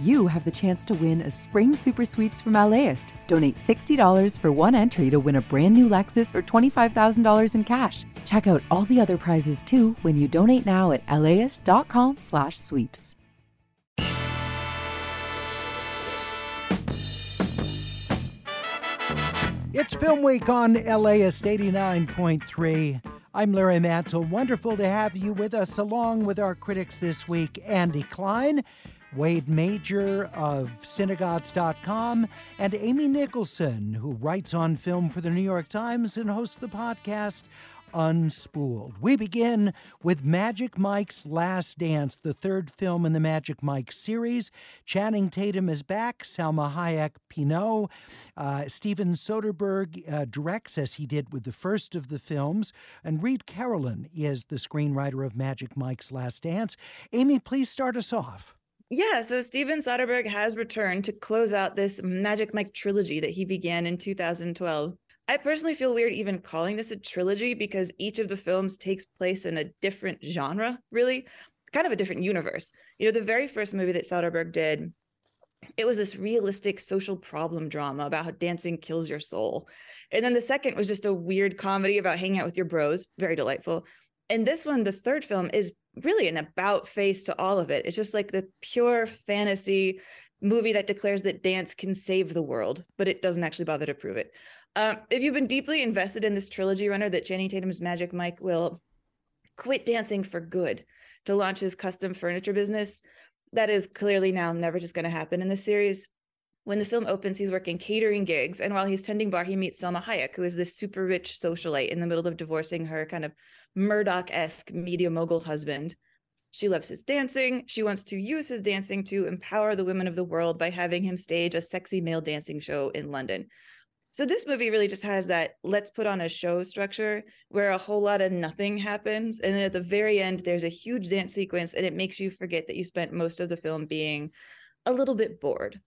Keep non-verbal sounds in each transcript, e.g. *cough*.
You have the chance to win a spring super sweeps from LAist. Donate $60 for one entry to win a brand new Lexus or $25,000 in cash. Check out all the other prizes too when you donate now at laist.com/sweeps. It's Film Week on LAist 89.3. I'm Larry Mantle. Wonderful to have you with us, along with our critics this week, Andy Klein, Wade Major of CineGods.com, and Amy Nicholson, who writes on film for the New York Times and hosts the podcast Unspooled. We begin with Magic Mike's Last Dance, the third film in the Magic Mike series. Channing Tatum is back, Salma Hayek Pinault. Uh, Steven Soderbergh uh, directs as he did with the first of the films, and Reid Carolin is the screenwriter of Magic Mike's Last Dance. Amy, please start us off. Yeah, so Steven Soderbergh has returned to close out this Magic Mike trilogy that he began in 2012. I personally feel weird even calling this a trilogy because each of the films takes place in a different genre, really, kind of a different universe. You know, the very first movie that Soderbergh did, it was this realistic social problem drama about how dancing kills your soul. And then the second was just a weird comedy about hanging out with your bros, very delightful. And this one, the third film, is really an about face to all of it. It's just like the pure fantasy movie that declares that dance can save the world, but it doesn't actually bother to prove it. Um, if you've been deeply invested in this trilogy runner that Channing Tatum's Magic Mike will quit dancing for good to launch his custom furniture business, that is clearly now never just going to happen in the series. When the film opens, he's working catering gigs, and while he's tending bar, he meets Salma Hayek, who is this super rich socialite in the middle of divorcing her kind of Murdoch-esque media mogul husband. She loves his dancing. She wants to use his dancing to empower the women of the world by having him stage a sexy male dancing show in London. So this movie really just has that let's put on a show structure where a whole lot of nothing happens and then at the very end there's a huge dance sequence and it makes you forget that you spent most of the film being a little bit bored.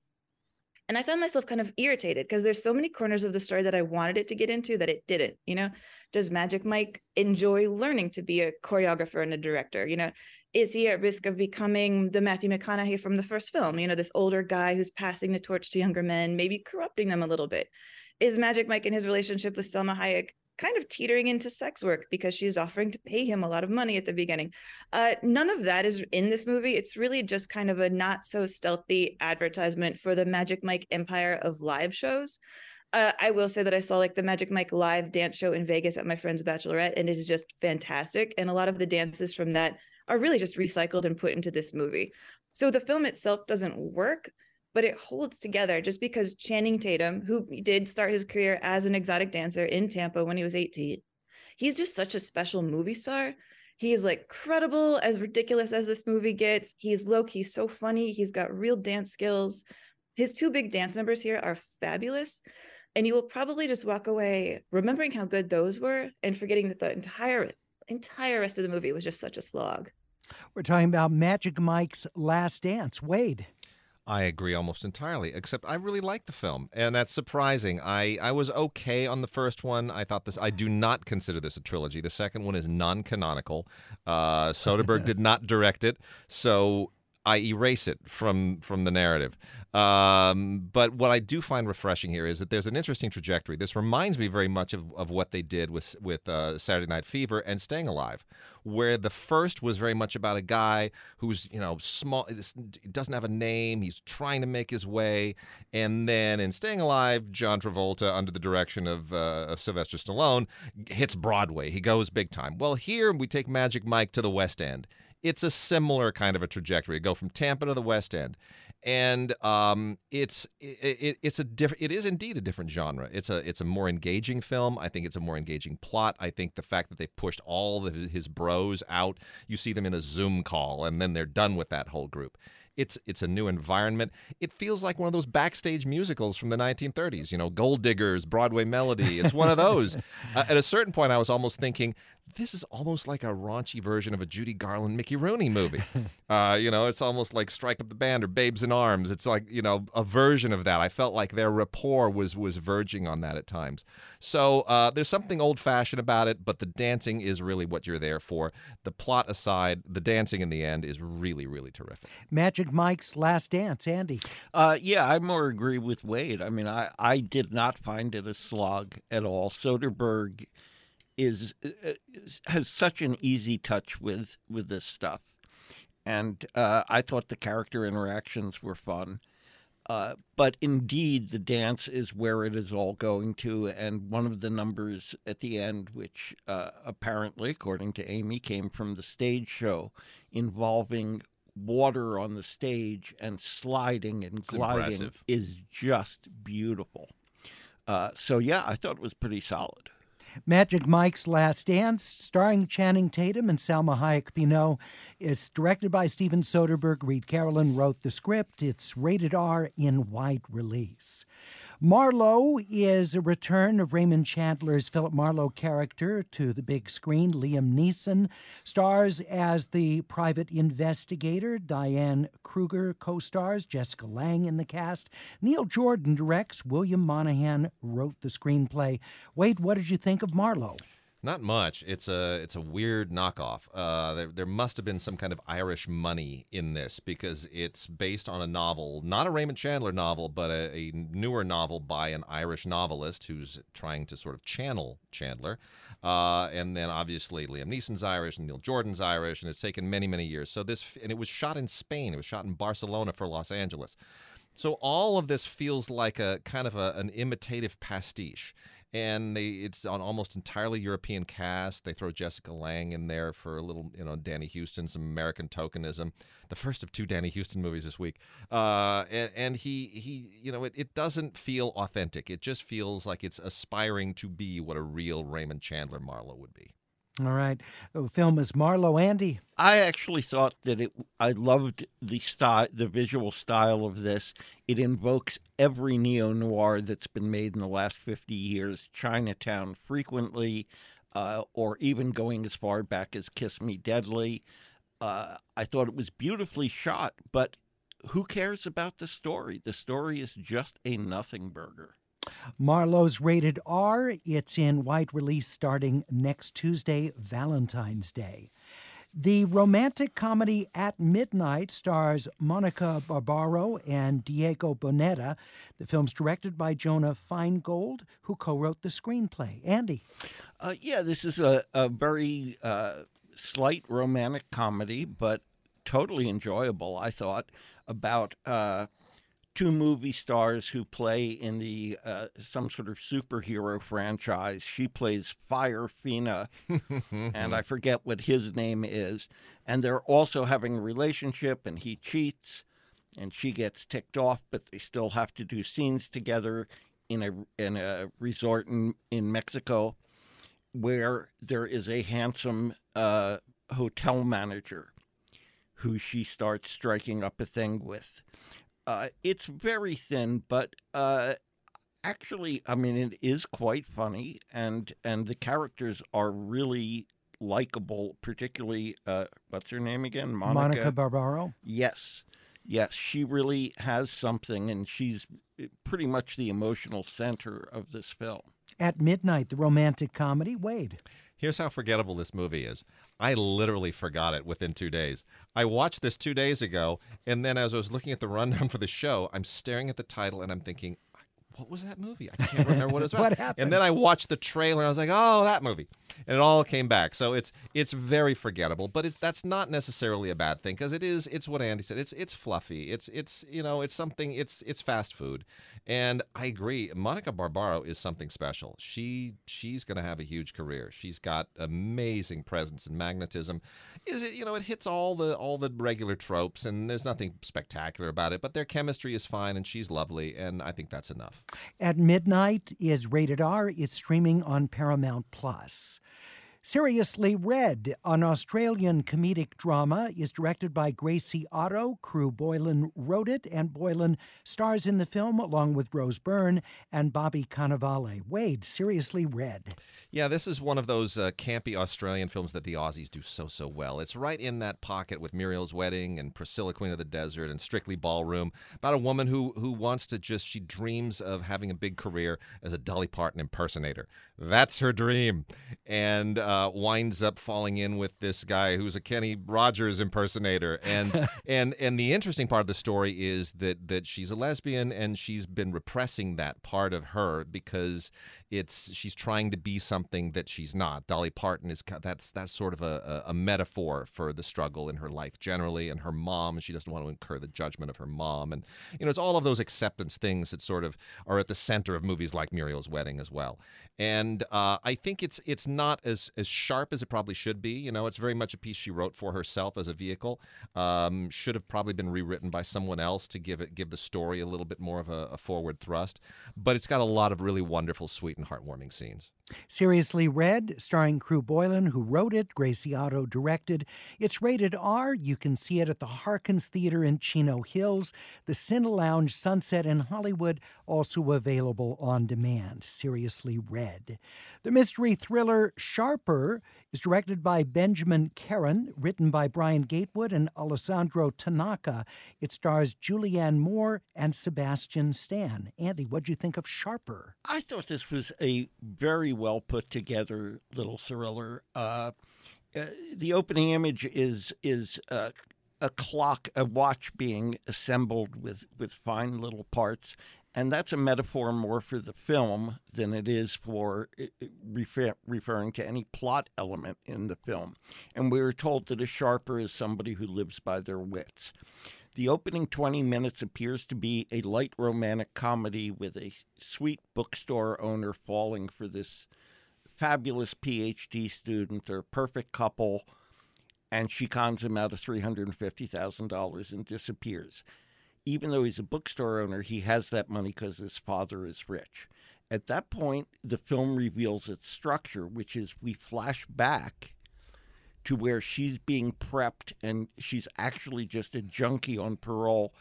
And I found myself kind of irritated because there's so many corners of the story that I wanted it to get into that it didn't. You know, does Magic Mike enjoy learning to be a choreographer and a director? You know, is he at risk of becoming the Matthew McConaughey from the first film? You know, this older guy who's passing the torch to younger men, maybe corrupting them a little bit is Magic Mike in his relationship with Salma Hayek kind of teetering into sex work because she's offering to pay him a lot of money at the beginning. Uh, none of that is in this movie. It's really just kind of a not so stealthy advertisement for the Magic Mike empire of live shows. Uh, I will say that I saw like the Magic Mike live dance show in Vegas at my friend's bachelorette, and it is just fantastic. And a lot of the dances from that are really just recycled and put into this movie. So the film itself doesn't work, but it holds together just because Channing Tatum, who did start his career as an exotic dancer in Tampa when he was 18, he's just such a special movie star. He is like credible, as ridiculous as this movie gets. He's low key so funny. He's got real dance skills. His two big dance numbers here are fabulous. And you will probably just walk away remembering how good those were and forgetting that the entire entire rest of the movie was just such a slog. We're talking about Magic Mike's Last Dance. Wade. I agree almost entirely, except I really like the film, and that's surprising. I, I was okay on the first one. I thought this, I do not consider this a trilogy. The second one is non canonical. Uh, Soderbergh *laughs* did not direct it, so I erase it from from the narrative. Um, but what I do find refreshing here is that there's an interesting trajectory. This reminds me very much of, of what they did with with uh, Saturday Night Fever and Staying Alive, where the first was very much about a guy who's you know small, doesn't have a name, he's trying to make his way, and then in Staying Alive, John Travolta, under the direction of, uh, of Sylvester Stallone, hits Broadway. He goes big time. Well, here we take Magic Mike to the West End it's a similar kind of a trajectory. Go from Tampa to the West End, and um, it's it, it, it's a different. It is indeed a different genre. It's a it's a more engaging film. I think it's a more engaging plot. I think the fact that they pushed all of his bros out, you see them in a Zoom call, and then they're done with that whole group. It's it's a new environment. It feels like one of those backstage musicals from the 1930s. You know, Gold Diggers, Broadway Melody. It's one of those. *laughs* uh, at a certain point, I was almost thinking this is almost like a raunchy version of a Judy Garland, Mickey Rooney movie. *laughs* uh, you know, it's almost like Strike Up the Band or Babes in Arms. It's like you know a version of that. I felt like their rapport was was verging on that at times. So uh, there's something old fashioned about it, but the dancing is really what you're there for. The plot aside, the dancing in the end is really really terrific. Magic Mike's Last Dance, Andy. Uh, yeah, I more agree with Wade. I mean, I, I did not find it a slog at all. Soderbergh is, is has such an easy touch with with this stuff, and uh, I thought the character interactions were fun. Uh, but indeed, the dance is where it is all going to, and one of the numbers at the end, which uh, apparently, according to Amy, came from the stage show involving water on the stage and sliding and It's gliding, impressive. is just beautiful. Uh, so yeah, I thought it was pretty solid. Magic Mike's Last Dance, starring Channing Tatum and Salma Hayek Pinault, is directed by Steven Soderbergh. Reid Carolin wrote the script. It's rated R in wide release. Marlowe is a return of Raymond Chandler's Philip Marlowe character to the big screen. Liam Neeson stars as the private investigator. Diane Kruger co stars, Jessica Lange in the cast. Neil Jordan directs. William Monahan wrote the screenplay. Wade, what did you think of Marlowe? Not much. It's a it's a weird knockoff. Uh, there, there must have been some kind of Irish money in this because it's based on a novel, not a Raymond Chandler novel, but a, a newer novel by an Irish novelist who's trying to sort of channel Chandler. Uh, and then obviously Liam Neeson's Irish and Neil Jordan's Irish, and it's taken many many years. So this and it was shot in Spain. It was shot in Barcelona for Los Angeles. So all of this feels like a kind of a, an imitative pastiche. And they, it's on almost entirely European cast. They throw Jessica Lange in there for a little, you know, Danny Huston, some American tokenism. The first of two Danny Huston movies this week. Uh, and, and he, he, you know, it, it doesn't feel authentic. It just feels like it's aspiring to be what a real Raymond Chandler Marlowe would be. All right. The film is Marlowe. Andy. I actually thought that it. I loved the style, the visual style of this. It invokes every neo noir that's been made in the last fifty years. Chinatown frequently, uh, or even going as far back as Kiss Me Deadly. Uh, I thought it was beautifully shot, but who cares about the story? The story is just a nothing burger. Marlowe's rated R. It's in wide release starting next Tuesday, Valentine's Day. The romantic comedy At Midnight stars Monica Barbaro and Diego Boneta. The film's directed by Jonah Feingold, who co wrote the screenplay. Andy. Uh, yeah, this is a, a very uh, slight romantic comedy, but totally enjoyable, I thought, about uh, two movie stars who play in the uh, some sort of superhero franchise. She plays Fire Fina, and I *laughs* forget what his name is. And they're also having a relationship, and he cheats, and she gets ticked off, but they still have to do scenes together in a in a resort in, in Mexico where there is a handsome uh, hotel manager who she starts striking up a thing with. Uh, it's very thin, but uh, actually, I mean, it is quite funny, and and the characters are really likable. Particularly, uh, what's her name again? Monica Barbaro. Yes, yes, she really has something, and she's pretty much the emotional center of this film. At Midnight, the romantic comedy. Wade. Here's how forgettable this movie is. I literally forgot it within two days. I watched this two days ago, and then as I was looking at the rundown *laughs* for the show, I'm staring at the title and I'm thinking, what was that movie? I can't remember what it was. *laughs* What happened? And then I watched the trailer and I was like, oh, that movie. And it all came back. So it's it's very forgettable, but it's that's not necessarily a bad thing because it is it's what Andy said. It's it's fluffy. It's it's you know, it's something it's it's fast food. And I agree, Monica Barbaro is something special. She she's going to have a huge career. She's got amazing presence and magnetism. Is it you know, it hits all the all the regular tropes and there's nothing spectacular about it, but their chemistry is fine and she's lovely and I think that's enough. At Midnight is rated R. It's streaming on Paramount Plus. Seriously Red, an Australian comedic drama, is directed by Gracie Otto. Krew Boylan wrote it, and Boylan stars in the film along with Rose Byrne and Bobby Cannavale. Wade, Seriously Red. Yeah, this is one of those uh, campy Australian films that the Aussies do so, so well. It's right in that pocket with Muriel's Wedding and Priscilla, Queen of the Desert, and Strictly Ballroom, about a woman who, who wants to just, she dreams of having a big career as a Dolly Parton impersonator. That's her dream. And uh, Uh, winds up falling in with this guy who's a Kenny Rogers impersonator. And, *laughs* and, and the interesting part of the story is that, that she's a lesbian and she's been repressing that part of her because it's she's trying to be something that she's not. Dolly Parton is that's that's sort of a, a, metaphor for the struggle in her life generally, and her mom. And she doesn't want to incur the judgment of her mom, and you know it's all of those acceptance things that sort of are at the center of movies like Muriel's Wedding as well. And uh, I think it's it's not as as sharp as it probably should be. You know, it's very much a piece she wrote for herself as a vehicle. Um, should have probably been rewritten by someone else to give it give the story a little bit more of a, a forward thrust. But it's got a lot of really wonderful, sweet heartwarming scenes. Seriously Red, starring Krew Boylan, who wrote it, Gracie Otto directed. It's rated R. You can see it at the Harkins Theater in Chino Hills, the Cinelounge Sunset in Hollywood, also available on demand. Seriously Red. The mystery thriller Sharper is directed by Benjamin Caron, written by Brian Gatewood and Alessandro Tanaka. It stars Julianne Moore and Sebastian Stan. Andy, what'd you think of Sharper? I thought this was a very well put together little thriller. Uh, uh, the opening image is is uh, a clock, a watch being assembled with with fine little parts, and that's a metaphor more for the film than it is for refer, referring to any plot element in the film. And we were told that a sharper is somebody who lives by their wits. The opening 20 minutes appears to be a light romantic comedy with a sweet bookstore owner falling for this fabulous PhD student. They're a perfect couple, and she cons him out of $350,000 and disappears even though he's a bookstore owner, he has that money because his father is rich. At that point, the film reveals its structure, which is we flash back to where she's being prepped and she's actually just a junkie on parole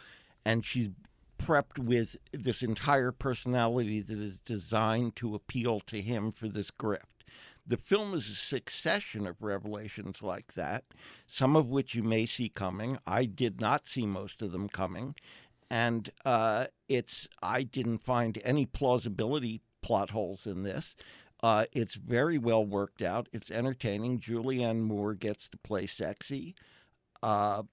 and she's prepped with this entire personality that is designed to appeal to him for this grift. The film is a succession of revelations like that, some of which you may see coming. I did not see most of them coming. And uh, it's I didn't find any plausibility plot holes in this. Uh, it's very well worked out. It's entertaining. Julianne Moore gets to play sexy. Uh,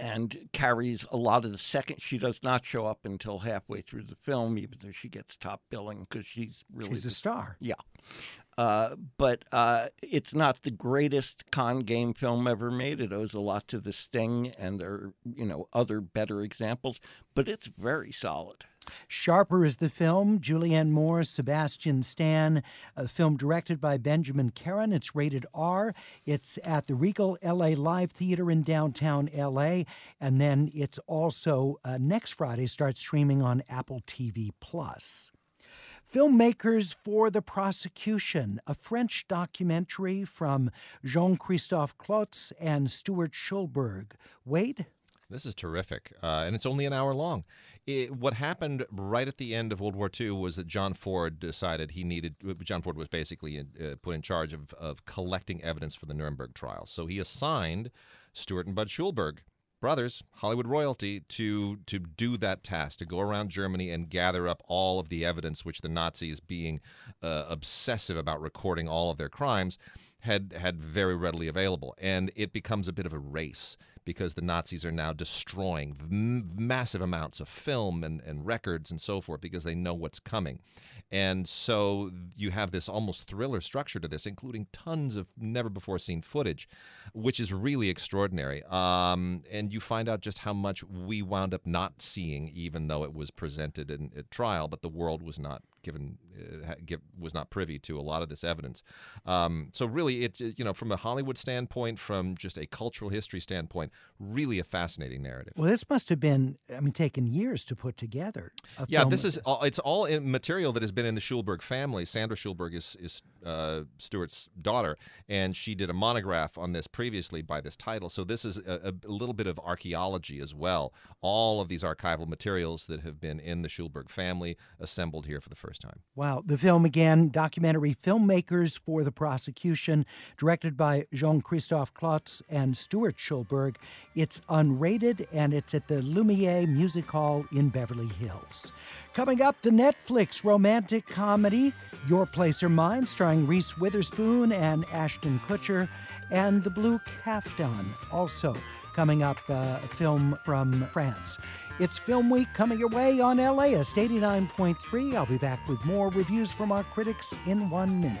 and carries a lot of the second. She does not show up until halfway through the film, even though she gets top billing because she's really she's a star. Yeah, uh, but uh, it's not the greatest con game film ever made. It owes a lot to The Sting, and there are you know other better examples. But it's very solid. Sharper is the film. Julianne Moore, Sebastian Stan, a film directed by Benjamin Caron. It's rated R. It's at the Regal LA Live Theater in downtown LA. And then it's also uh, next Friday starts streaming on Apple TV Plus. Filmmakers for the Prosecution, a French documentary from Jean Christophe Klotz and Stuart Schulberg. Wade? This is terrific, uh, and it's only an hour long. It, what happened right at the end of World War II was that John Ford decided he needed. John Ford was basically in, uh, put in charge of, of collecting evidence for the Nuremberg trial. So he assigned Stuart and Bud Schulberg, brothers, Hollywood royalty, to to do that task, to go around Germany and gather up all of the evidence which the Nazis, being uh, obsessive about recording all of their crimes, had had very readily available. And it becomes a bit of a race because the Nazis are now destroying massive amounts of film and, and records and so forth because they know what's coming. And so you have this almost thriller structure to this, including tons of never before seen footage, which is really extraordinary. Um, and you find out just how much we wound up not seeing, even though it was presented in at trial, but the world was not given uh, give, was not privy to a lot of this evidence. Um, so really, it's you know from a Hollywood standpoint, from just a cultural history standpoint, really a fascinating narrative. Well, this must have been, I mean, taken years to put together. yeah, this is all, it's all material that has been in the Schulberg family. Sandra Schulberg is is uh, Stuart's daughter, and she did a monograph on this previously by this title. So this is a, a little bit of archaeology as well. All of these archival materials that have been in the Schulberg family assembled here for the first time. Wow. The film again, documentary filmmakers for the prosecution, directed by Jean Christophe Klotz and Stuart Schulberg. It's unrated and it's at the Lumiere Music Hall in Beverly Hills. Coming up, the Netflix romantic comedy Your Place or Mine, starring Reese Witherspoon and Ashton Kutcher, and The Blue Caftan, also coming up, uh, a film from France. It's Film Week coming your way on LAist 89.3. I'll be back with more reviews from our critics in one minute.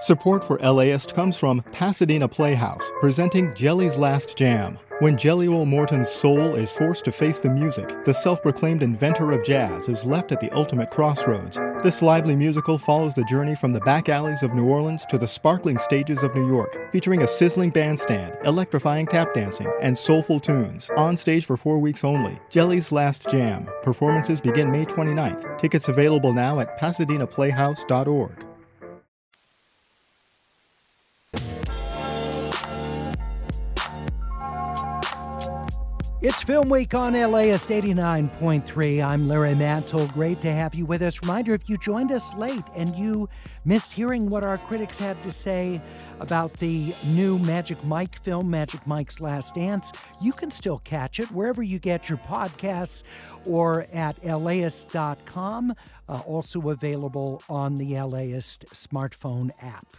Support for LAist comes from Pasadena Playhouse, presenting Jelly's Last Jam. When Jelly Roll Morton's soul is forced to face the music, the self proclaimed inventor of jazz is left at the ultimate crossroads. This lively musical follows the journey from the back alleys of New Orleans to the sparkling stages of New York, featuring a sizzling bandstand, electrifying tap dancing, and soulful tunes. On stage for four weeks only. Jelly's Last Jam. Performances begin May 29th. Tickets available now at PasadenaPlayhouse.org. It's Film Week on LAist 89.3. I'm Larry Mantle. Great to have you with us. Reminder if you joined us late and you missed hearing what our critics had to say about the new Magic Mike film, Magic Mike's Last Dance, you can still catch it wherever you get your podcasts or at laist.com, uh, also available on the LAist smartphone app.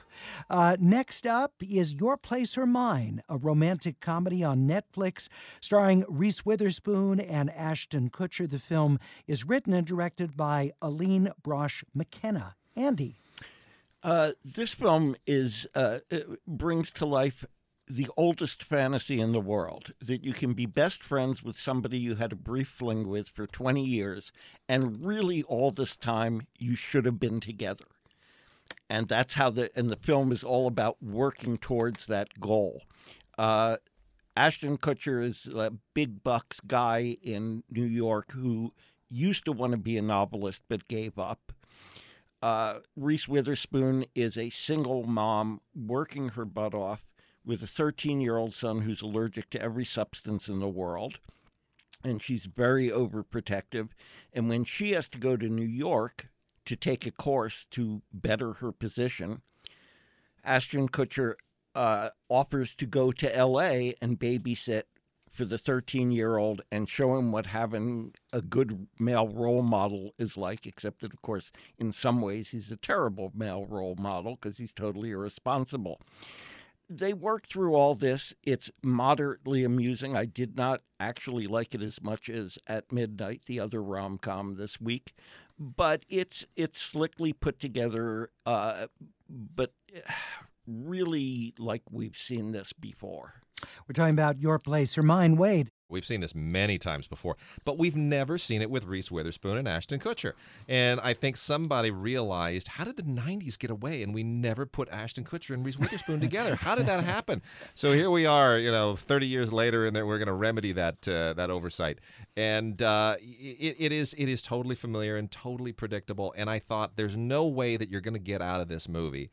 Uh, next up is Your Place or Mine, a romantic comedy on Netflix starring Reese Witherspoon and Ashton Kutcher. The film is written and directed by Aline Brosh McKenna. Andy. Uh, this film is uh, brings to life the oldest fantasy in the world that you can be best friends with somebody you had a brief fling with for 20 years, and really all this time you should have been together and that's how the and the film is all about working towards that goal. Uh, Ashton Kutcher is a big bucks guy in New York who used to want to be a novelist but gave up. Uh, Reese Witherspoon is a single mom working her butt off with a 13 year old son who's allergic to every substance in the world. And she's very overprotective. And when she has to go to New York to take a course to better her position. Ashton Kutcher uh, offers to go to L.A. and babysit for the 13 year old and show him what having a good male role model is like, except that, of course, in some ways, he's a terrible male role model because he's totally irresponsible. They work through all this. It's moderately amusing. I did not actually like it as much as At Midnight, the other rom com this week, but it's it's slickly put together, uh, but *sighs* really like we've seen this before. We're talking about your place or mine, Wade. We've seen this many times before, but we've never seen it with Reese Witherspoon and Ashton Kutcher. And I think somebody realized, how did the 90s get away and we never put Ashton Kutcher and Reese Witherspoon together? How did that *laughs* happen? So here we are, you know, 30 years later, and we're going to remedy that uh, that oversight. And uh, it, it is it is totally familiar and totally predictable. And I thought, there's no way that you're going to get out of this movie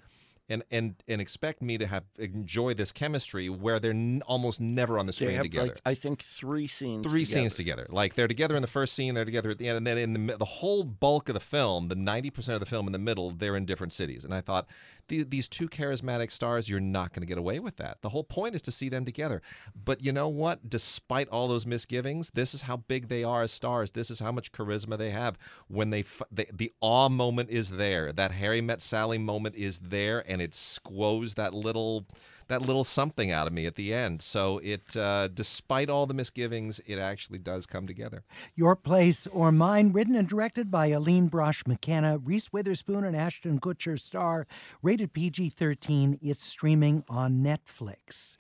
and and and expect me to have enjoy this chemistry where they're n- almost never on the screen they have together. Like, I think three scenes. Three together. scenes together. Like they're together in the first scene, they're together at the end, and then in the the whole bulk of the film, the ninety percent of the film in the middle, they're in different cities. And I thought the, these two charismatic stars, you're not going to get away with that. The whole point is to see them together. But you know what? Despite all those misgivings, this is how big they are as stars. This is how much charisma they have. When they, they the awe moment is there, that Harry met Sally moment is there, and it squoze that little that little something out of me at the end. So it, uh, despite all the misgivings, it actually does come together. Your Place or Mine, written and directed by Aline Brosh McKenna, Reese Witherspoon, and Ashton Kutcher star, rated PG 13. It's streaming on Netflix.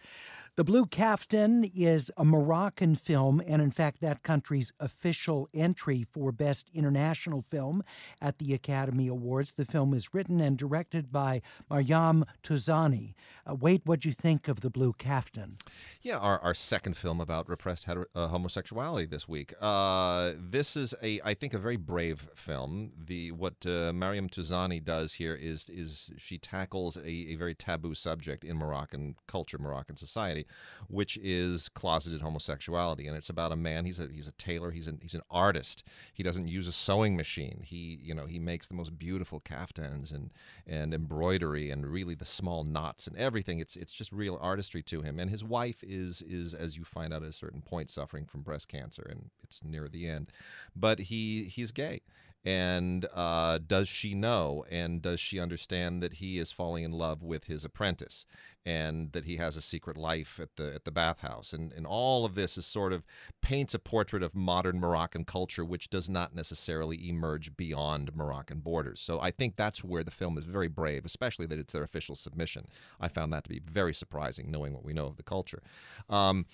The Blue Caftan is a Moroccan film, and in fact, that country's official entry for Best International Film at the Academy Awards. The film is written and directed by Mariam Touzani. Uh, Wade, what'd you think of The Blue Caftan? Yeah, our, our second film about repressed uh, homosexuality this week. Uh, this is a, I think, a very brave film. The what uh, Mariam Touzani does here is is she tackles a, a very taboo subject in Moroccan culture, Moroccan society which is closeted homosexuality, and it's about a man. He's a he's a tailor. He's an he's an artist. He doesn't use a sewing machine. He you know he makes the most beautiful caftans and and embroidery and really the small knots and everything. It's it's just real artistry to him. And his wife is is as you find out at a certain point suffering from breast cancer, and it's near the end. But he he's gay and uh, does she know and does she understand that he is falling in love with his apprentice and that he has a secret life at the at the bathhouse? And and all of this is sort of paints a portrait of modern Moroccan culture which does not necessarily emerge beyond Moroccan borders. So I think that's where the film is very brave especially that it's their official submission. I found that to be very surprising knowing what we know of the culture. Um,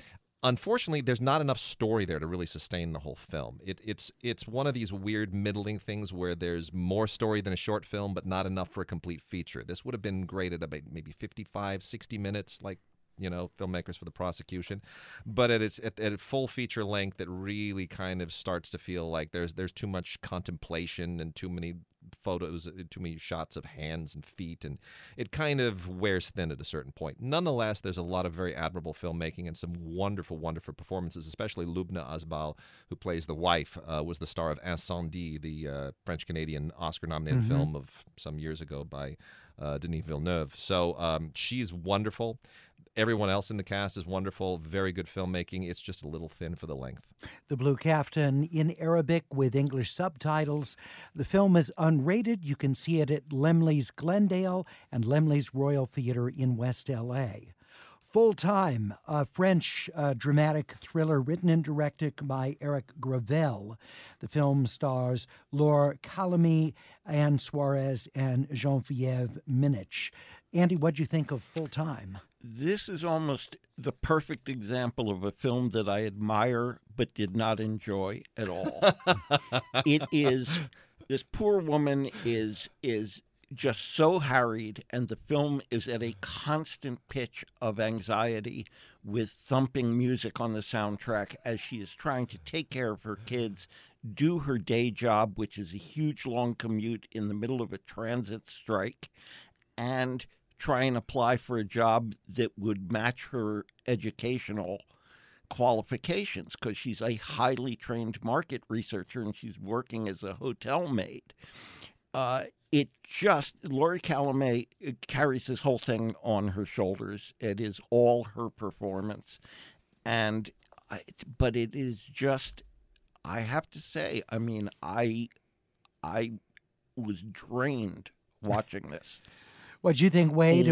unfortunately, there's not enough story there to really sustain the whole film. It, it's it's one of these weird middling things where there's more story than a short film, but not enough for a complete feature. This would have been great at about maybe 55, 60 minutes, like you know filmmakers for the prosecution but at its at, at full feature length it really kind of starts to feel like there's there's too much contemplation and too many photos, uh, too many shots of hands and feet, and it kind of wears thin at a certain point. Nonetheless, there's a lot of very admirable filmmaking and some wonderful, wonderful performances, especially Lubna Azabal, who plays the wife, uh, was the star of Incendies, the uh, French Canadian Oscar nominated mm-hmm. film of some years ago by uh, Denis Villeneuve. So um, she's wonderful. Everyone else in the cast is wonderful. Very good filmmaking. It's just a little thin for the length. The Blue Caftan in Arabic with English subtitles. The film is unrated. You can see it at Laemmle's Glendale and Laemmle's Royal Theater in West LA. Full Time, a French uh, dramatic thriller written and directed by Eric Gravel. The film stars Laure Calamy, Anne Suarez, and Genevieve Minich. Andy, what'd you think of Full Time? This is almost the perfect example of a film that I admire but did not enjoy at all. *laughs* it is this poor woman is is just so harried and the film is at a constant pitch of anxiety with thumping music on the soundtrack as she is trying to take care of her kids do her day job which is a huge long commute in the middle of a transit strike and try and apply for a job that would match her educational qualifications because she's a highly trained market researcher and she's working as a hotel maid. Uh, it just Laure Calamy uh, carries this whole thing on her shoulders. It is all her performance, and but it is just. I have to say, I mean, I, I was drained watching this. *laughs* What do you think, Wade?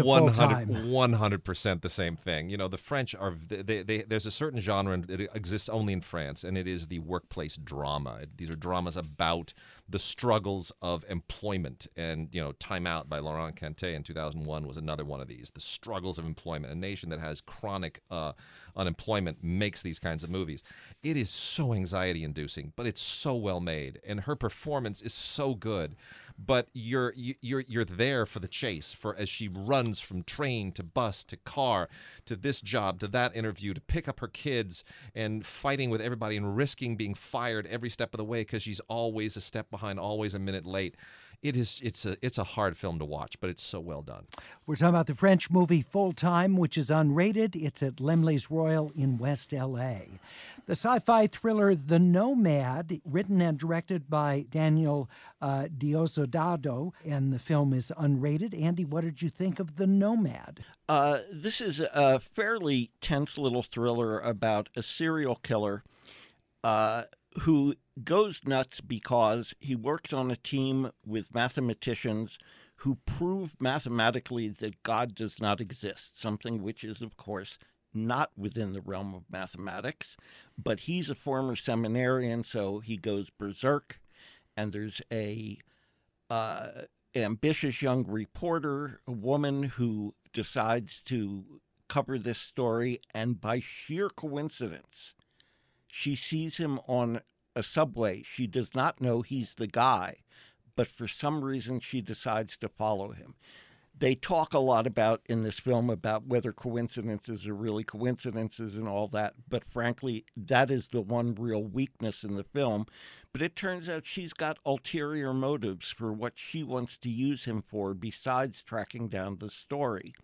100 percent the same thing. You know, the French are they, they, there's a certain genre that exists only in France, and it is the workplace drama. These are dramas about the struggles of employment. And you know, Time Out by Laurent Cantet in 2001 was another one of these. The struggles of employment. A nation that has chronic uh, unemployment makes these kinds of movies. It is so anxiety inducing, but it's so well made, and her performance is so good but you're you're you're there for the chase for as she runs from train to bus to car to this job to that interview to pick up her kids and fighting with everybody and risking being fired every step of the way because she's always a step behind always a minute late it is it's a it's a hard film to watch, but it's so well done. We're talking about the French movie Full Time, which is unrated. It's at Laemmle's Royal in West LA. The sci fi thriller The Nomad, written and directed by Daniel uh, Diosdado, and the film is unrated. Andy, what did you think of The Nomad? Uh, this is a fairly tense little thriller about a serial killer uh, who goes nuts because he works on a team with mathematicians who prove mathematically that God does not exist, something which is, of course, not within the realm of mathematics. But he's a former seminarian, so he goes berserk. And there's a uh, ambitious young reporter, a woman who decides to cover this story, and by sheer coincidence, she sees him on a subway. She does not know he's the guy, but for some reason she decides to follow him. They talk a lot about in this film about whether coincidences are really coincidences and all that, but frankly, that is the one real weakness in the film. But it turns out she's got ulterior motives for what she wants to use him for besides tracking down the story.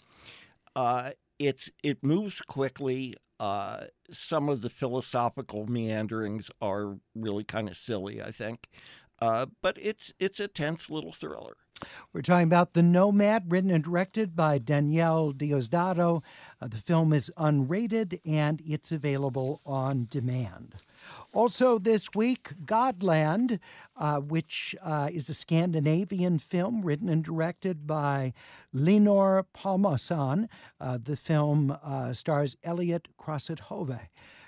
Uh, it's it moves quickly. Uh, some of the philosophical meanderings are really kind of silly, I think, uh, but it's it's a tense little thriller. We're talking about The Nomad, written and directed by Daniel Diosdado. Uh, the film is unrated and it's available on demand. Also, this week, Godland, uh, which uh, is a Scandinavian film written and directed by Hlynur Palmason. Uh, the film uh, stars Elliot Crosset Hove.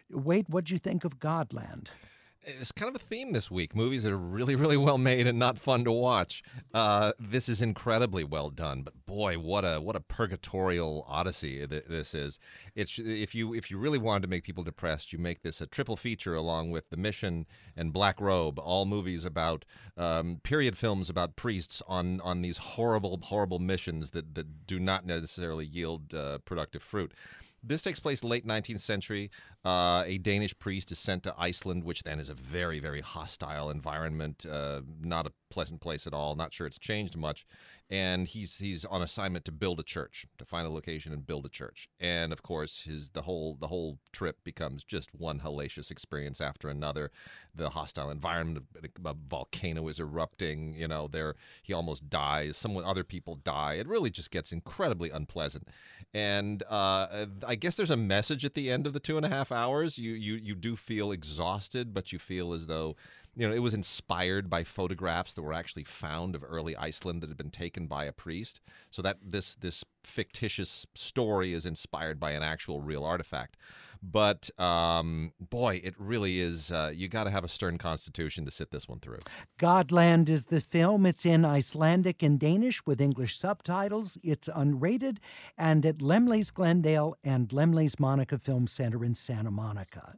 Wait, what'd you think of Godland? It's kind of a theme this week. Movies that are really, really well made and not fun to watch. Uh, this is incredibly well done, but boy, what a what a purgatorial odyssey this is. It's if you if you really wanted to make people depressed, you make this a triple feature along with The Mission and Black Robe, all movies about um, period films about priests on on these horrible, horrible missions that that do not necessarily yield uh, productive fruit. This takes place late 19th century. Uh, a Danish priest is sent to Iceland, which then is a very, very hostile environment, uh, not a pleasant place at all. Not sure it's changed much and he's he's on assignment to build a church, to find a location and build a church. And of course, his the whole the whole trip becomes just one hellacious experience after another. The hostile environment, a volcano is erupting. You know, there he almost dies. Some other people die. It really just gets incredibly unpleasant. And uh, I guess there's a message at the end of the two and a half hours. You you you do feel exhausted, but you feel as though you know, it was inspired by photographs that were actually found of early Iceland that had been taken by a priest. So that this this fictitious story is inspired by an actual real artifact. But um, boy, it really is. Uh, you got to have a stern constitution to sit this one through. Godland is the film. It's in Icelandic and Danish with English subtitles. It's unrated and at Laemmle's Glendale and Laemmle's Monica Film Center in Santa Monica.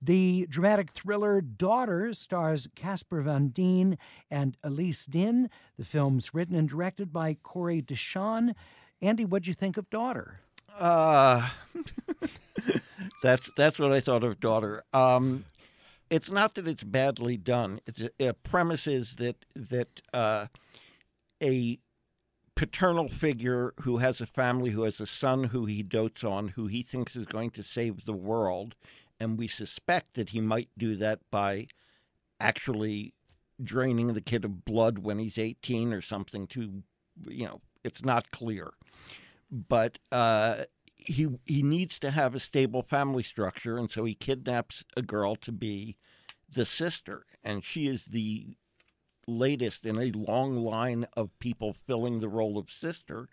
The dramatic thriller Daughter stars Casper Van Dien and Elise Din. The film's written and directed by Corey Deshon. Andy, what'd you think of Daughter? Uh, *laughs* that's that's what I thought of Daughter. Um, it's not that it's badly done. It's a, a premise is that that uh, a paternal figure who has a family who has a son who he dotes on, who he thinks is going to save the world, and we suspect that he might do that by actually draining the kid of blood when he's 18 or something to you know it's not clear. But uh, he he needs to have a stable family structure and so he kidnaps a girl to be the sister. And she is the latest in a long line of people filling the role of sister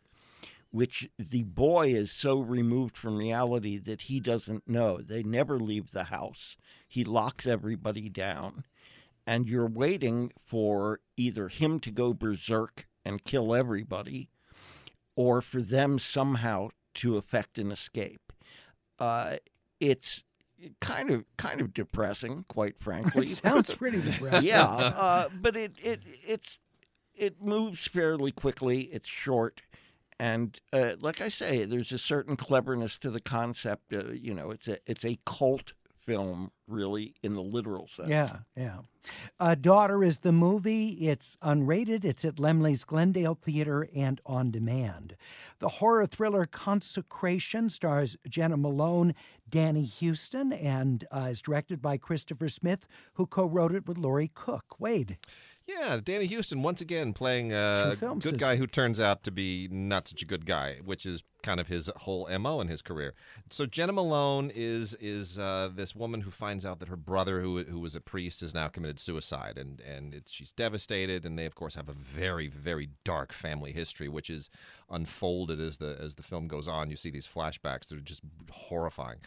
which the boy is so removed from reality that he doesn't know. They never leave the house. He locks everybody down. And you're waiting for either him to go berserk and kill everybody or for them somehow to effect an escape. Uh, it's kind of kind of depressing, quite frankly. *laughs* sounds pretty depressing. yeah, uh, but it, it it's it moves fairly quickly. It's short and uh, like I say, there's a certain cleverness to the concept. Uh, you know, it's a it's a cult film, really, in the literal sense. Yeah, yeah. Uh, Daughter is the movie. It's unrated. It's at Laemmle's Glendale Theater and on demand. The horror thriller Consecration stars Jena Malone, Danny Huston, and uh, is directed by Christopher Smith, who co wrote it with Laurie Cooke. Wade. Yeah, Danny Huston once again playing a good guy who turns out to be not such a good guy, which is kind of his whole mo in his career. So Jena Malone is is uh, this woman who finds out that her brother, who who was a priest, has now committed suicide, and and it, she's devastated. And they of course have a very very dark family history, which is unfolded as the as the film goes on. You see these flashbacks that are just horrifying.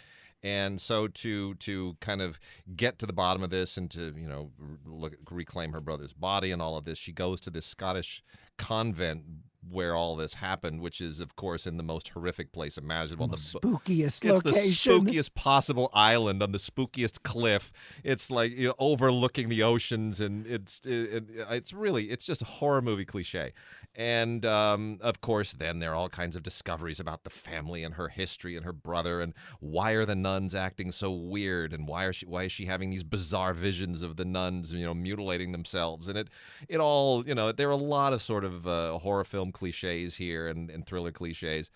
And so to to kind of get to the bottom of this and to you know look, reclaim her brother's body and all of this, she goes to this Scottish convent where all this happened, which is, of course, in the most horrific place imaginable. The, the spookiest it's location. the spookiest possible island on the spookiest cliff. It's like you know, overlooking the oceans, and it's it, it's really it's just a horror movie cliche. And um, of course, then there are all kinds of discoveries about the family and her history and her brother, and why are the nuns acting so weird, and why are she why is she having these bizarre visions of the nuns, you know, mutilating themselves, and it it all you know there are a lot of sort of uh, horror film cliches here and, and thriller cliches.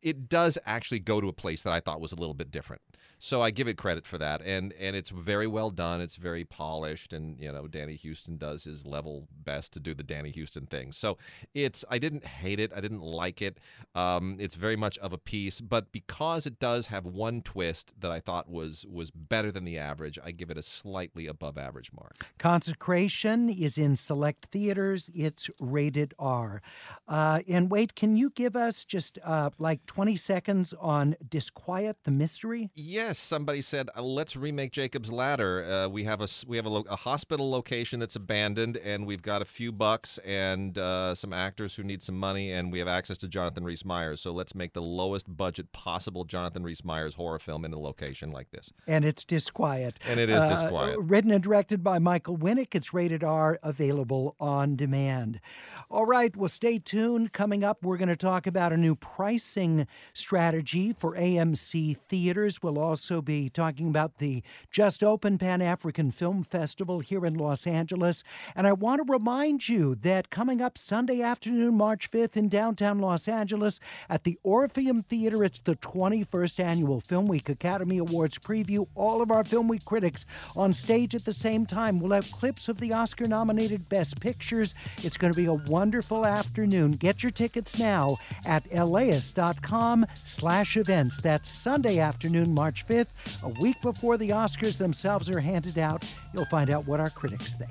It does actually go to a place that I thought was a little bit different. So I give it credit for that, and and it's very well done. It's very polished, and you know Danny Huston does his level best to do the Danny Huston thing. So it's I didn't hate it, I didn't like it. Um, it's very much of a piece, but because it does have one twist that I thought was was better than the average, I give it a slightly above average mark. Consecration is in select theaters. It's rated R. Uh, and wait, can you give us just uh, like twenty seconds on Disquiet the Mystery? Yeah yes, somebody said, uh, let's remake Jacob's Ladder. Uh, we have a we have a, lo- a, hospital location that's abandoned, and we've got a few bucks and uh, some actors who need some money, and we have access to Jonathan Rhys Meyers. So let's make the lowest budget possible Jonathan Rhys Meyers horror film in a location like this. And it's Disquiet. And it is uh, Disquiet. Written and directed by Michael Winnick. It's rated R, available on demand. All right, well, stay tuned. Coming up, we're going to talk about a new pricing strategy for AMC theaters. We'll also also be talking about the just open Pan African Film Festival here in Los Angeles. And I want to remind you that coming up Sunday afternoon, March 5th, in downtown Los Angeles at the Orpheum Theater, it's the 21st Annual Film Week Academy Awards preview. All of our Film Week critics on stage at the same time. We'll have clips of the Oscar nominated Best Pictures. It's going to be a wonderful afternoon. Get your tickets now at laist.com slash events. That's Sunday afternoon, March 5th, a week before the Oscars themselves are handed out. You'll find out what our critics think.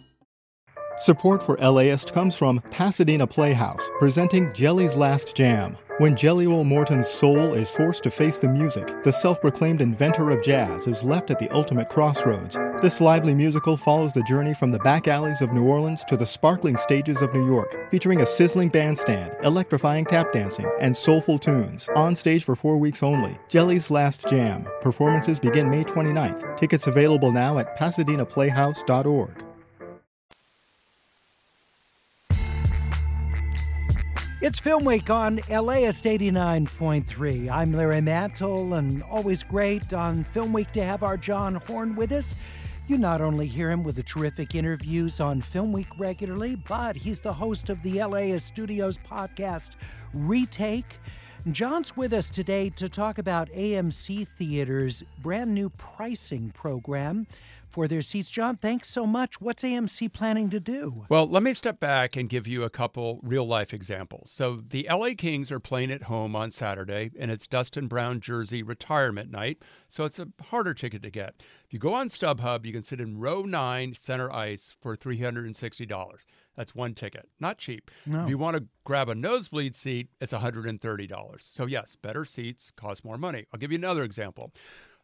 Support for LAist comes from Pasadena Playhouse, presenting Jelly's Last Jam. When Jelly Roll Morton's soul is forced to face the music, the self proclaimed inventor of jazz is left at the ultimate crossroads. This lively musical follows the journey from the back alleys of New Orleans to the sparkling stages of New York, featuring a sizzling bandstand, electrifying tap dancing, and soulful tunes. On stage for four weeks only. Jelly's Last Jam. Performances begin May 29th. Tickets available now at PasadenaPlayhouse.org. It's Film Week on LAist 89.3. I'm Larry Mantle, and always great on Film Week to have our John Horn with us. You not only hear him with the terrific interviews on Film Week regularly, but he's the host of the LAist Studios podcast, Retake. John's with us today to talk about AMC Theater's brand new pricing program for their seats. John, thanks so much. What's AMC planning to do? Well, let me step back and give you a couple real life examples. So, the LA Kings are playing at home on Saturday, and it's Dustin Brown jersey retirement night. So, it's a harder ticket to get. If you go on StubHub, you can sit in row nine center ice for $360. That's one ticket. Not cheap. No. If you want to grab a nosebleed seat, it's $130. So, yes, better seats cost more money. I'll give you another example.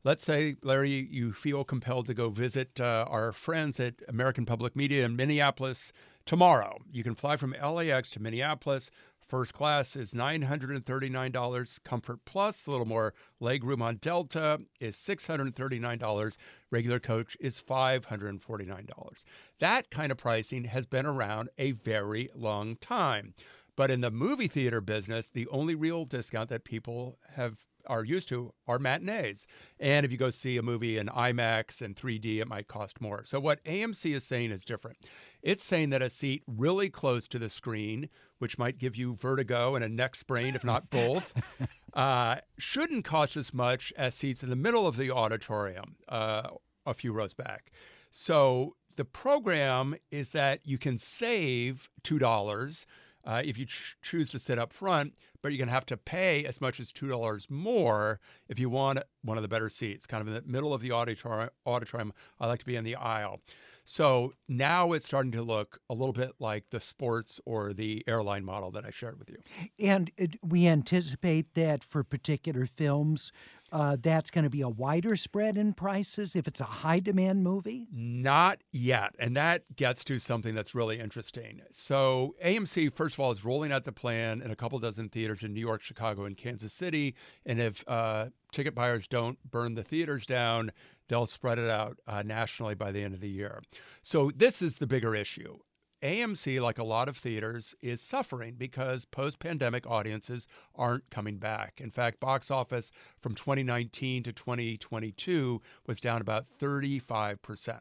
Let's say, Larry, you feel compelled to go visit uh, our friends at American Public Media in Minneapolis tomorrow. You can fly from LAX to Minneapolis. First class is $939. Comfort Plus, a little more leg room on Delta, is $639. Regular coach is $549. That kind of pricing has been around a very long time. But in the movie theater business, the only real discount that people have are used to are matinees. And if you go see a movie in IMAX and 3D, it might cost more. So what AMC is saying is different. It's saying that a seat really close to the screen, which might give you vertigo and a neck sprain, if not both, *laughs* uh, shouldn't cost as much as seats in the middle of the auditorium, uh, a few rows back. So the program is that you can save two dollars uh, if you ch- choose to sit up front, but you're going to have to pay as much as $2 more if you want one of the better seats, kind of in the middle of the auditorium. auditorium. I like to be in the aisle. So now it's starting to look a little bit like the sports or the airline model that I shared with you. And we anticipate that for particular films, uh, that's going to be a wider spread in prices if it's a high demand movie? Not yet. And that gets to something that's really interesting. So, AMC, first of all, is rolling out the plan in a couple dozen theaters in New York, Chicago, and Kansas City. And if uh, ticket buyers don't burn the theaters down, they'll spread it out uh, nationally by the end of the year. So, this is the bigger issue. AMC, like a lot of theaters, is suffering because post pandemic audiences aren't coming back. In fact, box office from 2019 to 2022 was down about 35%.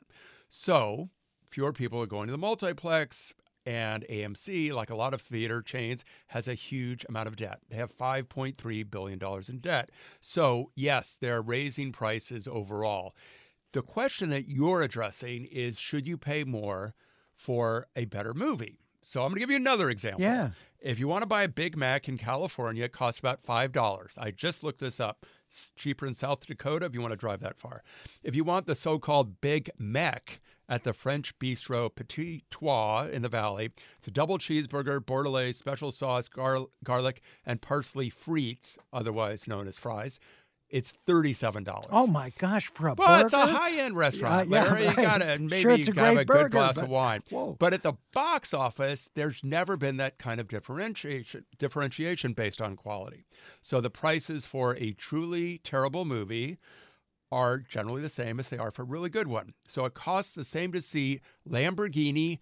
So fewer people are going to the multiplex. And AMC, like a lot of theater chains, has a huge amount of debt. They have $5.3 billion in debt. So, yes, they're raising prices overall. The question that you're addressing is should you pay more for a better movie. So I'm going to give you another example. Yeah. If you want to buy a Big Mac in California, it costs about $5. I just looked this up. It's cheaper in South Dakota if you want to drive that far. If you want the so called Big Mac at the French bistro Petit Trois in the Valley, it's a double cheeseburger, bordelaise, special sauce, gar- garlic, and parsley frites, otherwise known as fries. It's thirty-seven dollars. Oh my gosh, for a well, burger! it's a high-end restaurant. Yeah, yeah, Larry. right. You gotta maybe Sure, it's a have a good burger, glass but- of wine. Whoa. But at the box office, there's never been that kind of differentiation differentiation based on quality. So the prices for a truly terrible movie are generally the same as they are for a really good one. So it costs the same to see Lamborghini,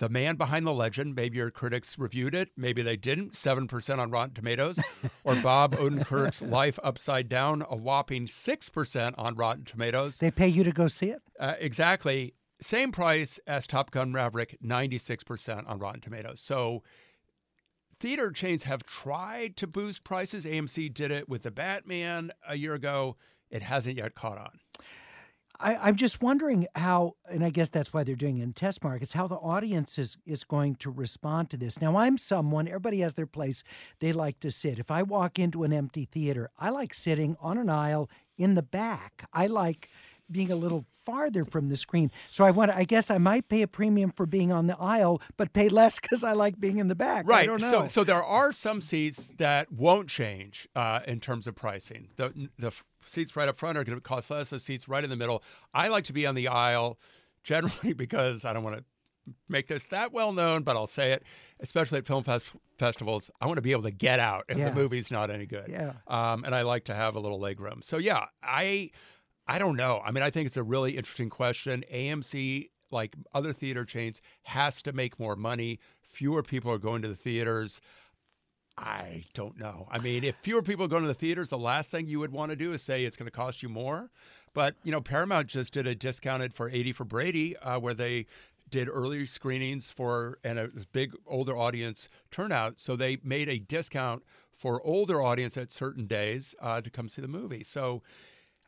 the man behind the legend. Maybe your critics reviewed it, maybe they didn't. 7% on Rotten Tomatoes. *laughs* or Bob Odenkirk's Life Upside Down, a whopping 6% on Rotten Tomatoes. They pay you to go see it? Uh, exactly. Same price as Top Gun Maverick, 96% on Rotten Tomatoes. So theater chains have tried to boost prices. AMC did it with the Batman a year ago. It hasn't yet caught on. I, I'm just wondering how, and I guess that's why they're doing it in test markets, how the audience is, is going to respond to this. Now, I'm someone, everybody has their place they like to sit. If I walk into an empty theater, I like sitting on an aisle in the back. I like being a little farther from the screen. So I want I guess I might pay a premium for being on the aisle, but pay less *laughs* because I like being in the back. I Right. don't know. So, so there are some seats that won't change uh, in terms of pricing. The the seats right up front are going to cost less. The seats right in the middle. I like to be on the aisle *laughs* generally because I don't want to make this that well known, but I'll say it, especially at film fest- festivals. I want to be able to get out if Yeah. the movie's not any good. Yeah. Um, and I like to have a little leg room. So yeah, I I don't know. I mean, I think it's a really interesting question. AMC, like other theater chains, has to make more money. Fewer people are going to the theaters. I don't know. I mean, if fewer people are going to the theaters, the last thing you would want to do is say it's going to cost you more. But you know, Paramount just did a discounted for 80 for Brady, uh, where they did early screenings for and a big older audience turnout. So they made a discount for older audience at certain days uh, to come see the movie. So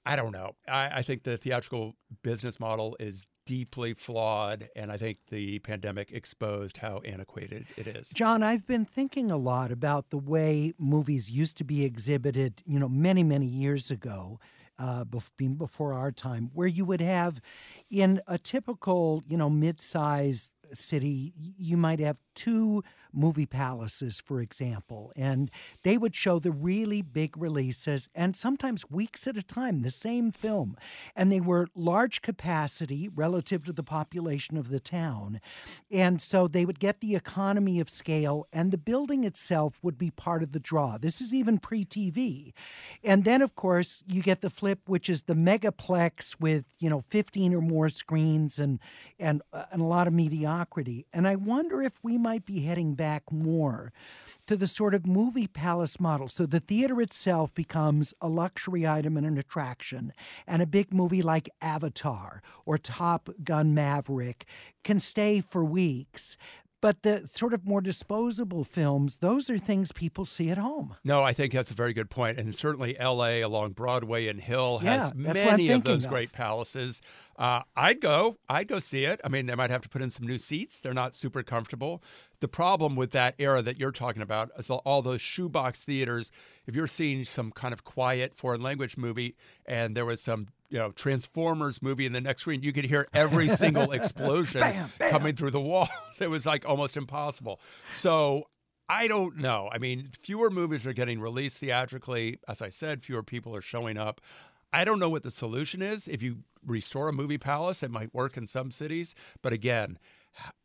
I don't know. I, I think the theatrical business model is deeply flawed, and I think the pandemic exposed how antiquated it is. John, I've been thinking a lot about the way movies used to be exhibited, you know, many, many years ago, uh, before our time, where you would have in a typical, you know, mid-sized city, you might have two movie palaces, for example, and they would show the really big releases and sometimes weeks at a time, the same film. And they were large capacity relative to the population of the town. And so they would get the economy of scale, and the building itself would be part of the draw. This is even pre TV. And then, of course, you get the flip, which is the megaplex with, you know, 15 or more screens and, and, uh, and a lot of mediocrity. And I wonder if we might be heading back more to the sort of movie palace model. So the theater itself becomes a luxury item and an attraction. And a big movie like Avatar or Top Gun Maverick can stay for weeks. But the sort of more disposable films, those are things people see at home. No, I think that's a very good point. And certainly LA along Broadway and Hill has Yeah, that's what I'm many of those of. great palaces. Uh, I'd go. I'd go see it. I mean, they might have to put in some new seats. They're not super comfortable. The problem with that era that you're talking about is all those shoebox theaters. If you're seeing some kind of quiet foreign language movie and there was some you know Transformers movie in the next screen, you could hear *laughs* every single explosion Bam, bam. coming through the walls. *laughs* It was like almost impossible. So I don't know. I mean, fewer movies are getting released theatrically. As I said, fewer people are showing up. I don't know what the solution is. If you restore a movie palace, it might work in some cities. But again,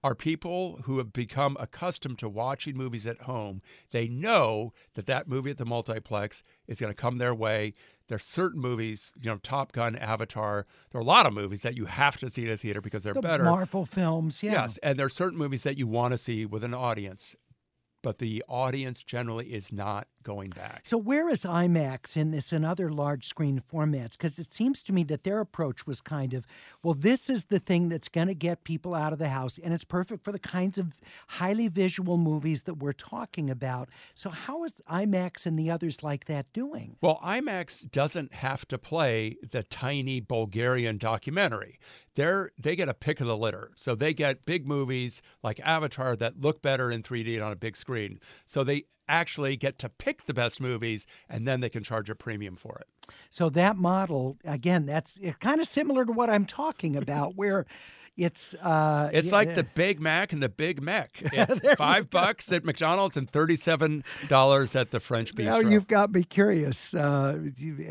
are people who have become accustomed to watching movies at home, they know that that movie at the multiplex is going to come their way. There's certain movies, you know, Top Gun, Avatar. There are a lot of movies that you have to see in a theater because they're The better. Marvel films, yeah. Yes, and there are certain movies that you want to see with an audience, but the audience generally is not going back. So where is IMAX in this and other large screen formats? Because it seems to me that their approach was kind of, well, this is the thing that's going to get people out of the house, and it's perfect for the kinds of highly visual movies that we're talking about. So how is IMAX and the others like that doing? Well, IMAX doesn't have to play the tiny Bulgarian documentary. They're they get a pick of the litter. So they get big movies like Avatar that look better in 3D and on a big screen. So they actually get to pick the best movies and then they can charge a premium for it. So that model, again, that's kind of similar to what I'm talking about, where it's uh, It's yeah, like the Big Mac and the Big Mac. *laughs* It's five bucks at McDonald's and thirty-seven dollars at the French Bistro. Now you've got me curious uh,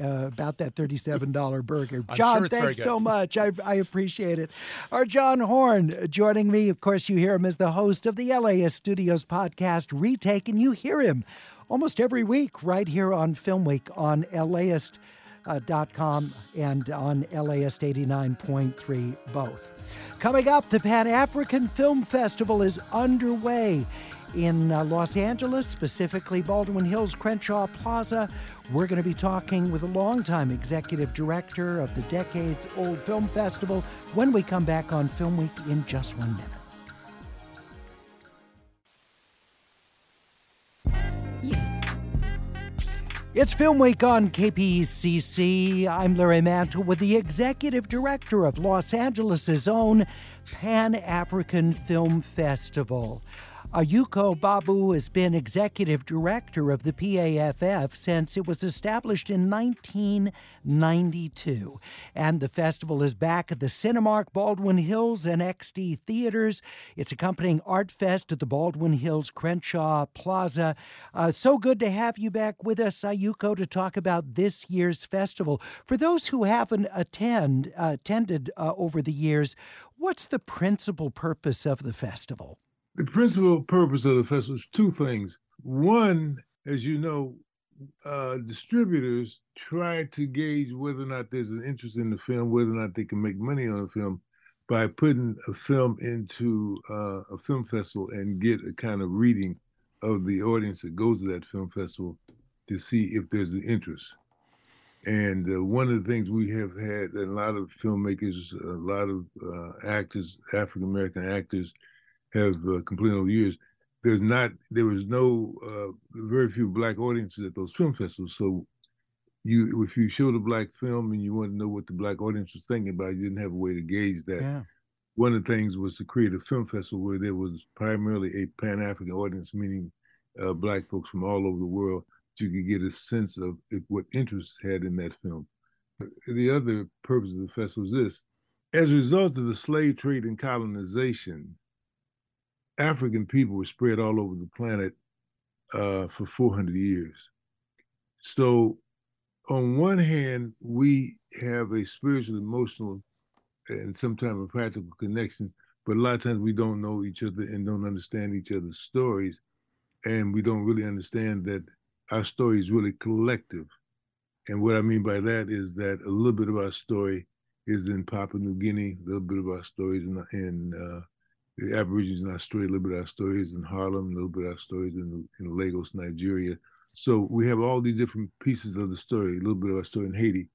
uh, about that thirty-seven dollar burger. John, sure thanks so much. I, I appreciate it. Our John Horn uh, joining me. Of course, you hear him as the host of the LAist Studios podcast Retake, and you hear him almost every week right here on Film Week on LAist. Uh, dot com and on LAist 89.3 both. Coming up, the Pan African Film Festival is underway in uh, Los Angeles, specifically Baldwin Hills Crenshaw Plaza. We're going to be talking with a longtime executive director of the decades old film festival when we come back on Film Week in just one minute. It's Film Week on KPCC. I'm Larry Mantle with the executive director of Los Angeles' own Pan African Film Festival. Ayuko Babu has been executive director of the PAFF since it was established in 1992. And the festival is back at the Cinemark Baldwin Hills and XD theaters. It's accompanying Art Fest at the Baldwin Hills Crenshaw Plaza. Uh, so good to have you back with us, Ayuko, to talk about this year's festival. For those who haven't attend, uh, attended uh, over the years, what's the principal purpose of the festival? The principal purpose of the festival is two things. One, as you know, uh, distributors try to gauge whether or not there's an interest in the film, whether or not they can make money on a film by putting a film into uh, a film festival and get a kind of reading of the audience that goes to that film festival to see if there's an interest. And uh, one of the things we have had, a lot of filmmakers, a lot of uh, actors, African American actors, have uh, complained over the years. There's not, there was no, uh, very few black audiences at those film festivals. So, you, if you showed a black film and you wanted to know what the black audience was thinking about, you didn't have a way to gauge that. Yeah. One of the things was to create a film festival where there was primarily a Pan African audience, meaning uh, black folks from all over the world, that you could get a sense of if, what interest had in that film. The other purpose of the festival is this: as a result of the slave trade and colonization, African people were spread all over the planet uh, for 400 years. So, on one hand, we have a spiritual, emotional, and sometimes a practical connection, but a lot of times we don't know each other and don't understand each other's stories. And we don't really understand that our story is really collective. And what I mean by that is that a little bit of our story is in Papua New Guinea, a little bit of our stories in, in uh, the Aborigines in Australia, a little bit of our stories in Harlem, a little bit of our stories in, in Lagos, Nigeria. So we have all these different pieces of the story, a little bit of our story in Haiti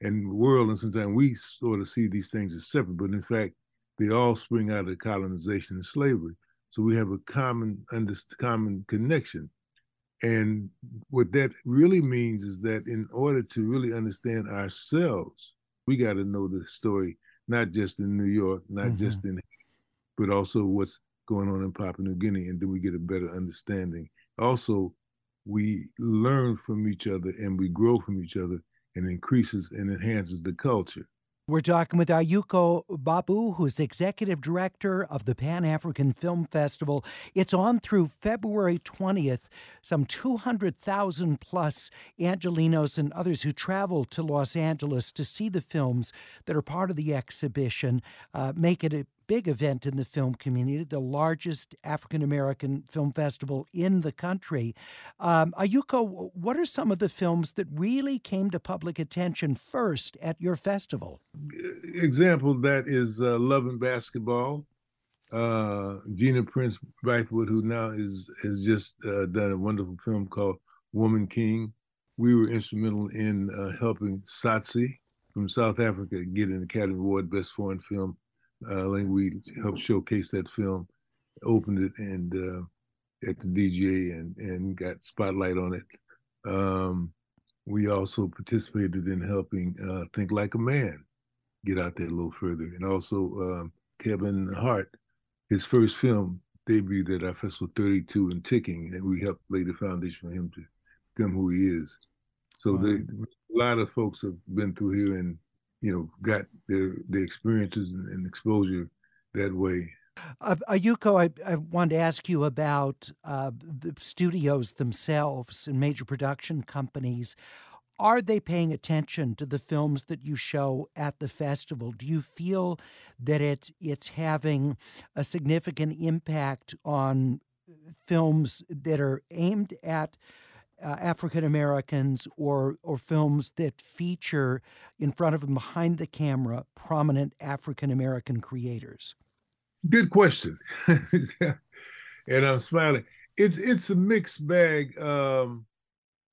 and the world. And sometimes we sort of see these things as separate, but in fact, they all spring out of colonization and slavery. So we have a common, under, common connection. And what that really means is that in order to really understand ourselves, we got to know the story, not just in New York, not mm-hmm. just in, but also what's going on in Papua New Guinea, and then we get a better understanding. Also, we learn from each other and we grow from each other, and increases and enhances the culture. We're talking with Ayuko Babu, who's executive director of the Pan African Film Festival. It's on through February 20th. Some 200,000 plus Angelinos and others who travel to Los Angeles to see the films that are part of the exhibition uh, make it a big event in the film community, the largest African American film festival in the country. Um, Ayuko, what are some of the films that really came to public attention first at your festival? Example that is uh, Love and Basketball. Uh, Gina Prince Bythewood, who now is has just uh, done a wonderful film called Woman King. We were instrumental in uh, helping Tsotsi from South Africa get an Academy Award Best Foreign Film uh, we helped showcase that film, opened it and uh, at the DJ and and got spotlight on it. Um, we also participated in helping uh, Think Like a Man get out there a little further, and also um, Kevin Hart, his first film debuted at our festival 32 and ticking, and we helped lay the foundation for him to become who he is. So wow. they, a lot of folks have been through here and you know, got their the experiences and exposure that way. Uh, Ayuko, I, I wanted to ask you about uh, the studios themselves and major production companies. Are they paying attention to the films that you show at the festival? Do you feel that it, it's having a significant impact on films that are aimed at uh, African Americans or or films that feature in front of and behind the camera prominent African American creators? Good question, *laughs* and I'm smiling. It's it's a mixed bag, um,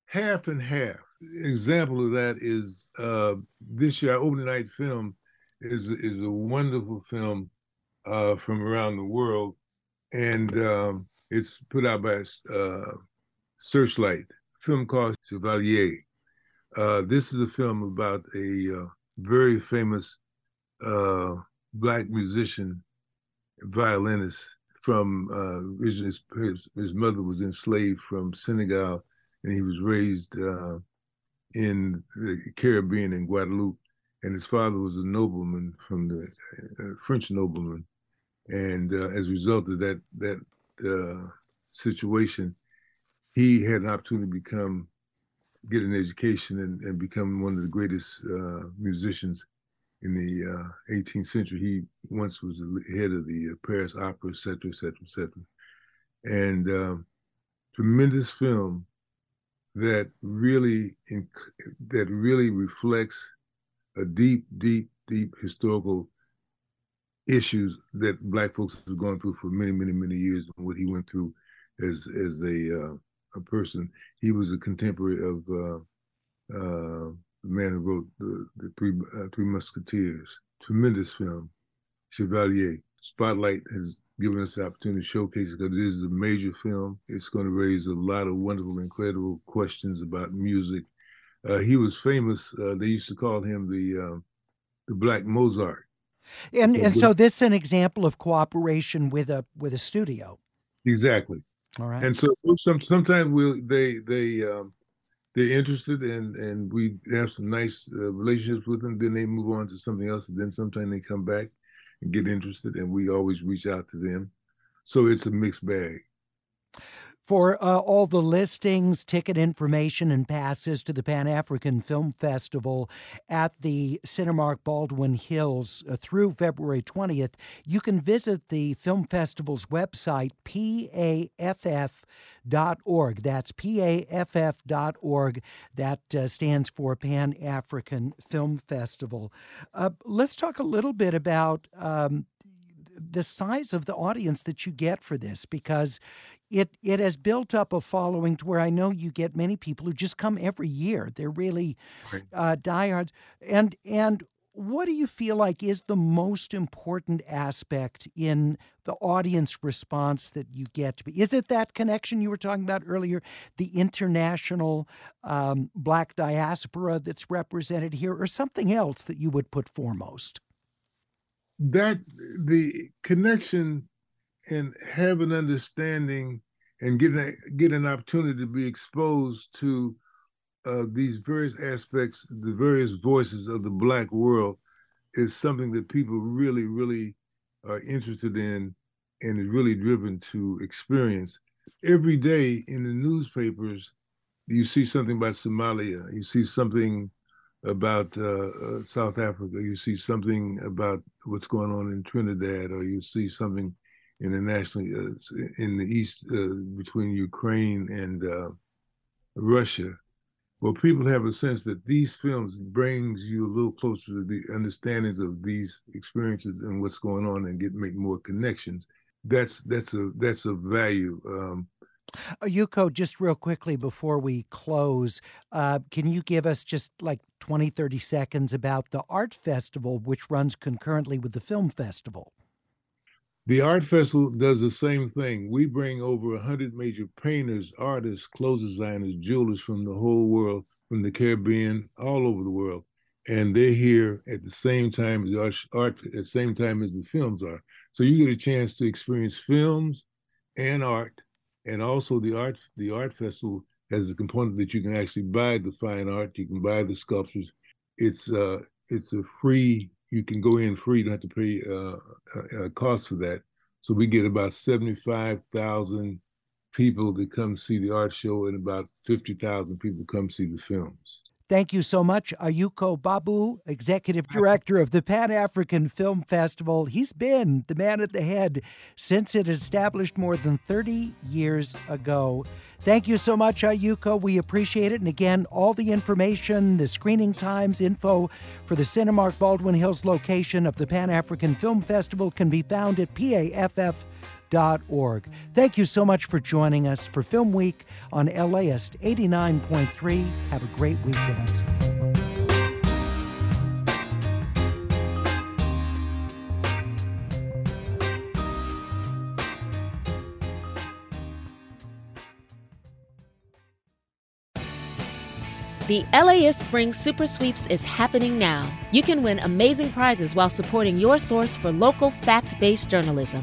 half and half. Example of that is uh, this year, our opening night film is is a wonderful film uh, from around the world, and um, it's put out by uh, Searchlight film called Chevalier. Uh, this is a film about a uh, very famous uh, black musician, violinist from uh, his, his, mother was enslaved from Senegal, and he was raised uh, in the Caribbean in Guadeloupe, and his father was a nobleman from the uh, French nobleman, and as a result of that that situation, he had an opportunity to become get an education and, and become one of the greatest uh, musicians in the uh, 18th century. He once was the head of the uh, Paris Opera, et cetera, et cetera, et cetera. And um, tremendous film that really that really reflects a deep, deep, deep historical issues that Black folks have gone through for many, many, many years, and what he went through as as a uh, a person. He was a contemporary of uh, uh, the man who wrote the, the Three uh, Three Musketeers. Tremendous film, Chevalier. Spotlight has given us the opportunity to showcase it because this is a major film. It's going to raise a lot of wonderful, incredible questions about music. Uh, he was famous. Uh, they used to call him the um, the Black Mozart. And so, and so this is an example of cooperation with a with a studio. Exactly. All right. And so some sometimes we they they um, they're interested and and we have some nice uh, relationships with them. Then they move on to something else, and then sometimes they come back and get interested, and we always reach out to them. So it's a mixed bag. For uh, all the listings, ticket information, and passes to the Pan African Film Festival at the Cinemark Baldwin Hills uh, through February 20th, you can visit the film festival's website, paff.org. That's paff.org. That uh, stands for Pan African Film Festival. Uh, let's talk a little bit about. Um, the size of the audience that you get for this because it it has built up a following to where I know you get many people who just come every year. They're really right. uh, diehards. And and what do you feel like is the most important aspect in the audience response that you get to be? Is it that connection you were talking about earlier, the international um, black diaspora that's represented here, or something else that you would put foremost? That the connection and have an understanding and get a, get an opportunity to be exposed to uh, these various aspects, the various voices of the Black world, is something that people really, really are interested in and is really driven to experience. Every day in the newspapers, you see something about Somalia, you see something about uh, uh, South Africa, you see something about what's going on in Trinidad, or you see something internationally uh, in the east uh, between Ukraine and uh, Russia. Well, people have a sense that these films brings you a little closer to the understandings of these experiences and what's going on, and get make more connections. That's that's a that's a value. Um, uh, Yuko, just real quickly before we close, uh, can you give us just like 20, 30 seconds about the art festival, which runs concurrently with the film festival? The art festival does the same thing. We bring over 100 major painters, artists, clothes designers, jewelers from the whole world, from the Caribbean, all over the world. And they're here at the same time as the art, at the same time as the films are. So you get a chance to experience films and art. And also the art, the art festival has a component that you can actually buy the fine art, you can buy the sculptures. It's uh it's a free you can go in free. You don't have to pay uh, a, a cost for that. So we get about 75,000 people to come see the art show and about 50,000 people come see the films. Thank you so much, Ayuko Babu, Executive Director of the Pan African Film Festival. He's been the man at the head since it established more than 30 years ago. Thank you so much, Ayuko. We appreciate it. And again, all the information, the screening times, info for the Cinemark Baldwin Hills location of the Pan African Film Festival can be found at PAFF LAist.org. Thank you so much for joining us for Film Week on LAist 89.3. Have a great weekend. The LAist Spring Super Sweeps is happening now. You can win amazing prizes while supporting your source for local fact based journalism.